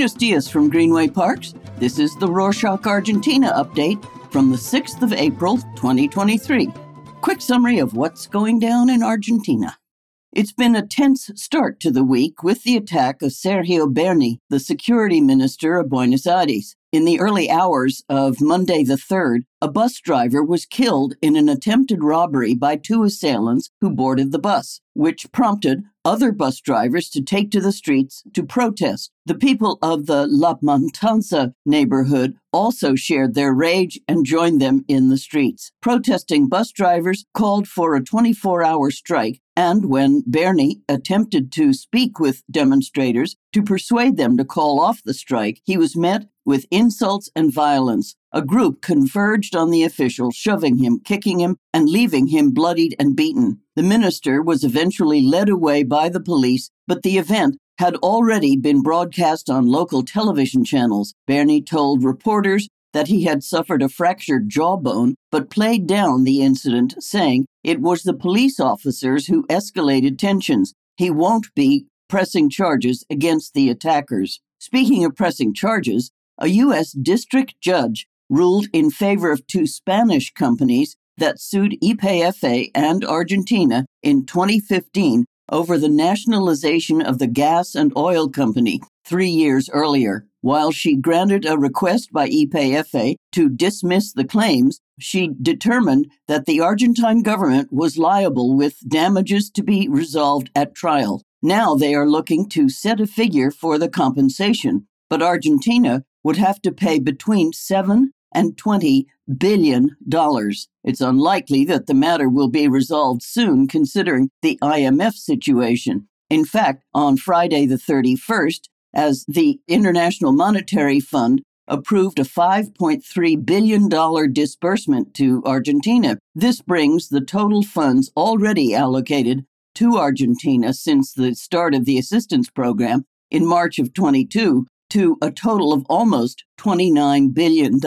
Buenos dias from Greenway Parks. This is the Rorshok Argentina update from the 6th of April, 2023. Quick summary of what's going down in Argentina. It's been a tense start to the week with the attack of Sergio Berni, the security minister of Buenos Aires. In the early hours of Monday the 3rd, a bus driver was killed in an attempted robbery by two assailants who boarded the bus, which prompted other bus drivers to take to the streets to protest. The people of the La Matanza neighborhood also shared their rage and joined them in the streets. Protesting bus drivers called for a 24 hour strike, and when Berni attempted to speak with demonstrators to persuade them to call off the strike, he was met with insults and violence. A group converged on the official, shoving him, kicking him, and leaving him bloodied and beaten. The minister was eventually led away by the police, but the event had already been broadcast on local television channels. Berni told reporters that he had suffered a fractured jawbone, but played down the incident, saying it was the police officers who escalated tensions. He won't be pressing charges against the attackers. Speaking of pressing charges, a U.S. district judge ruled in favor of two Spanish companies that sued YPF and Argentina in 2015 over the nationalization of the gas and oil company three years earlier. While she granted a request by YPF to dismiss the claims, she determined that the Argentine government was liable with damages to be resolved at trial. Now they are looking to set a figure for the compensation, but Argentina would have to pay between 7 and 20 billion dollars. It's unlikely that the matter will be resolved soon considering the IMF situation. In fact, on Friday the 31st, as the International Monetary Fund approved a $5.3 billion disbursement to Argentina. This brings the total funds already allocated to Argentina since the start of the assistance program in March of 22 to a total of almost $29 billion.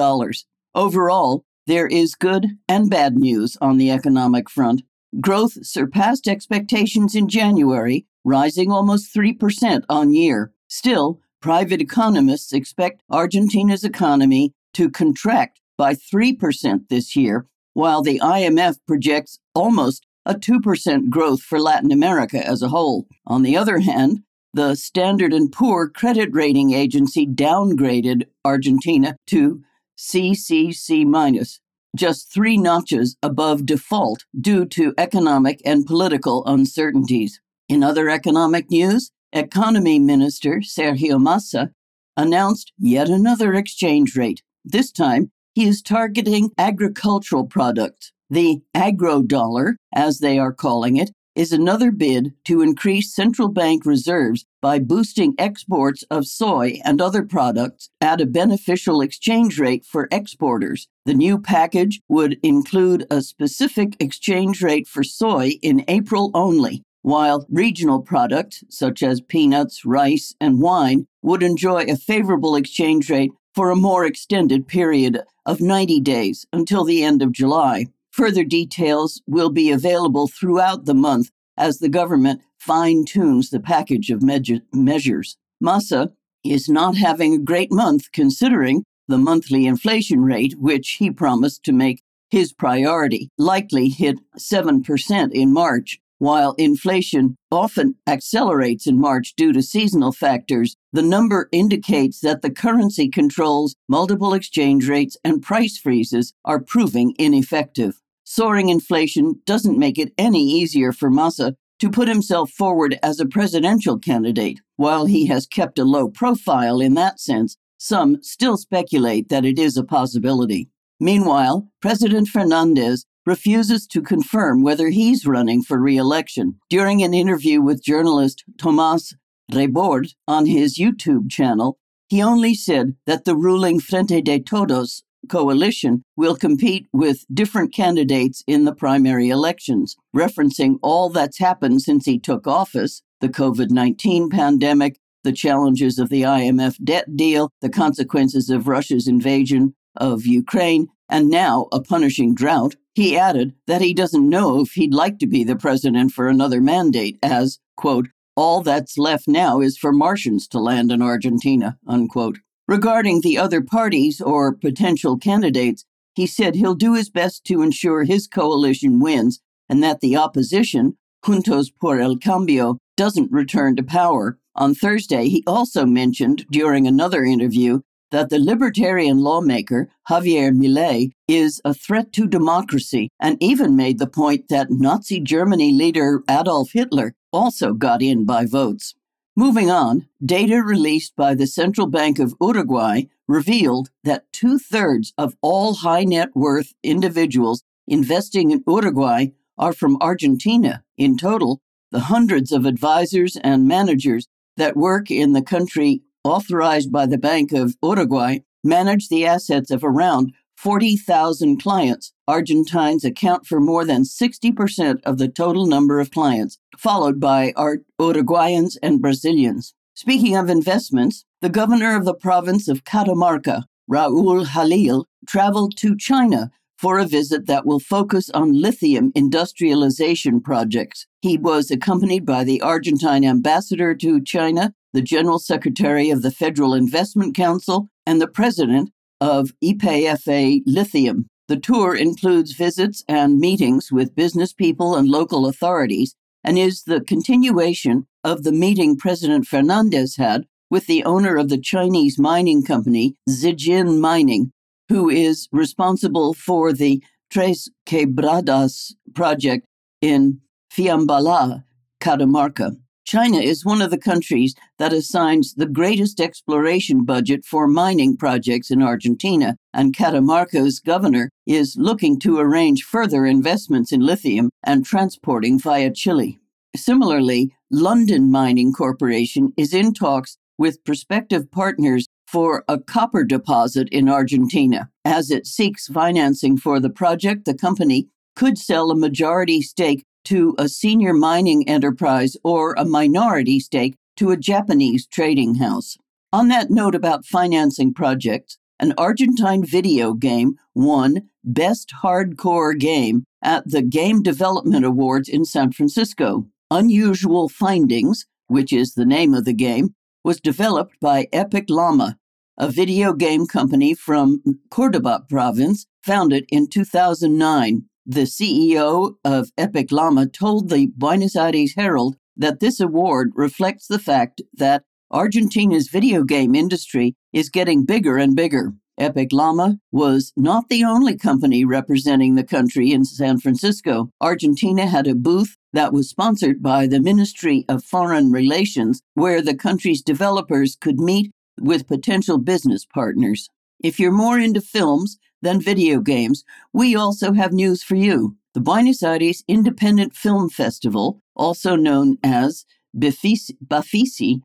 Overall, there is good and bad news on the economic front. Growth surpassed expectations in January, rising almost 3% on year. Still, private economists expect Argentina's economy to contract by 3% this year, while the IMF projects almost a 2% growth for Latin America as a whole. On the other hand, the Standard & Poor credit rating agency downgraded Argentina to CCC minus, just 3 notches above default due to economic and political uncertainties. In other economic news, Economy Minister Sergio Massa announced yet another exchange rate. This time, he is targeting agricultural products. The agro dollar, as they are calling it, is another bid to increase central bank reserves by boosting exports of soy and other products at a beneficial exchange rate for exporters. The new package would include a specific exchange rate for soy in April only, while regional products such as peanuts, rice, and wine would enjoy a favorable exchange rate for a more extended period of 90 days until the end of July. Further details will be available throughout the month as the government fine tunes the package of me- measures. Massa is not having a great month considering the monthly inflation rate, which he promised to make his priority, likely hit 7% in March. While inflation often accelerates in March due to seasonal factors, the number indicates that the currency controls, multiple exchange rates, and price freezes are proving ineffective. Soaring inflation doesn't make it any easier for Massa to put himself forward as a presidential candidate. While he has kept a low profile in that sense, some still speculate that it is a possibility. Meanwhile, President Fernandez refuses to confirm whether he's running for re election. During an interview with journalist Tomas Rebord on his YouTube channel, he only said that the ruling Frente de Todos coalition will compete with different candidates in the primary elections, referencing all that's happened since he took office the COVID 19 pandemic, the challenges of the IMF debt deal, the consequences of Russia's invasion of Ukraine, and now a punishing drought. He added that he doesn't know if he'd like to be the president for another mandate, as, quote, All that's left now is for Martians to land in Argentina, unquote. Regarding the other parties or potential candidates, he said he'll do his best to ensure his coalition wins and that the opposition, Juntos por el Cambio, doesn't return to power. On Thursday, he also mentioned during another interview that the libertarian lawmaker Javier Milei is a threat to democracy and even made the point that Nazi Germany leader Adolf Hitler also got in by votes. Moving on, data released by the Central Bank of Uruguay revealed that two thirds of all high net worth individuals investing in Uruguay are from Argentina. In total, the hundreds of advisors and managers that work in the country authorized by the Bank of Uruguay, manage the assets of around 40,000 clients. Argentines account for more than 60% of the total number of clients, followed by Uruguayans and Brazilians. Speaking of investments, the governor of the province of Catamarca, Raul Jalil, traveled to China for a visit that will focus on lithium industrialization projects. He was accompanied by the Argentine ambassador to China, the General Secretary of the Federal Investment Council, and the President of YPF Lithium. The tour includes visits and meetings with business people and local authorities and is the continuation of the meeting President Fernandez had with the owner of the Chinese mining company, Zijin Mining, who is responsible for the Tres Quebradas project in Fiambala, Catamarca. China is one of the countries that assigns the greatest exploration budget for mining projects in Argentina, and Catamarca's governor is looking to arrange further investments in lithium and transporting via Chile. Similarly, Lundin Mining Corporation is in talks with prospective partners for a copper deposit in Argentina. As it seeks financing for the project, the company could sell a majority stake to a senior mining enterprise or a minority stake to a Japanese trading house. On that note about financing projects, an Argentine video game won Best Hardcore Game at the Game Development Awards in San Francisco. Unusual Findings, which is the name of the game, was developed by Epic Llama, a video game company from Cordoba province founded in 2009 the CEO of Epic Llama told the Buenos Aires Herald that this award reflects the fact that Argentina's video game industry is getting bigger and bigger. Epic Llama was not the only company representing the country in San Francisco. Argentina had a booth that was sponsored by the Ministry of Foreign Relations, where the country's developers could meet with potential business partners. If you're more into films, than video games, we also have news for you. The Buenos Aires Independent Film Festival, also known as BAFICI,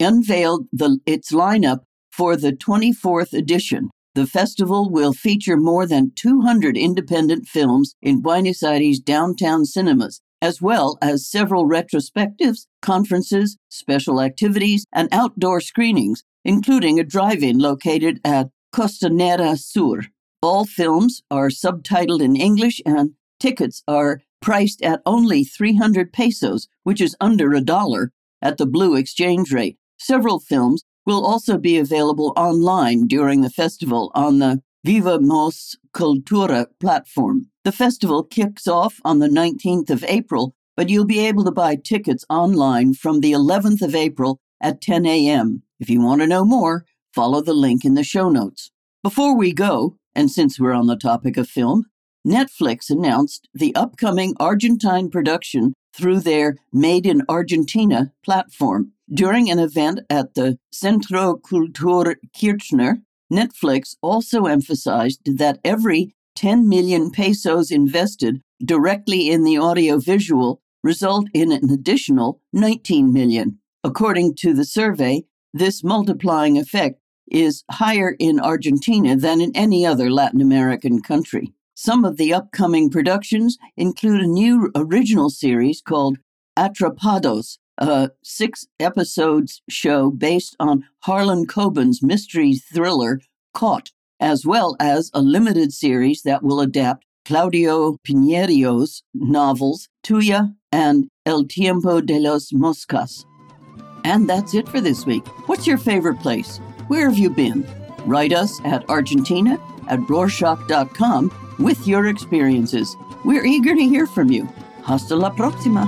unveiled the, its lineup for the 24th edition. The festival will feature more than 200 independent films in Buenos Aires downtown cinemas, as well as several retrospectives, conferences, special activities, and outdoor screenings, including a drive in located at Costanera Sur. All films are subtitled in English and tickets are priced at only 300 pesos, which is under a dollar at the blue exchange rate. Several films will also be available online during the festival on the Vivamos Cultura platform. The festival kicks off on the 19th of April, but you'll be able to buy tickets online from the 11th of April at 10 a.m. If you want to know more, follow the link in the show notes. Before we go, and since we're on the topic of film, Netflix announced the upcoming Argentine production through their Made in Argentina platform. During an event at the Centro Cultur Kirchner, Netflix also emphasized that every 10 million pesos invested directly in the audiovisual result in an additional 19 million. According to the survey, this multiplying effect is higher in Argentina than in any other Latin American country. Some of the upcoming productions include a new original series called Atrapados, a six episodes show based on Harlan Coben's mystery thriller Caught, as well as a limited series that will adapt Claudia Piñeiros's novels Tuya and El Tiempo de los Moscas. And that's it for this week. What's your favorite place? Where have you been? Write us at Argentina at Rorshok.com with your experiences. We're eager to hear from you. Hasta la próxima.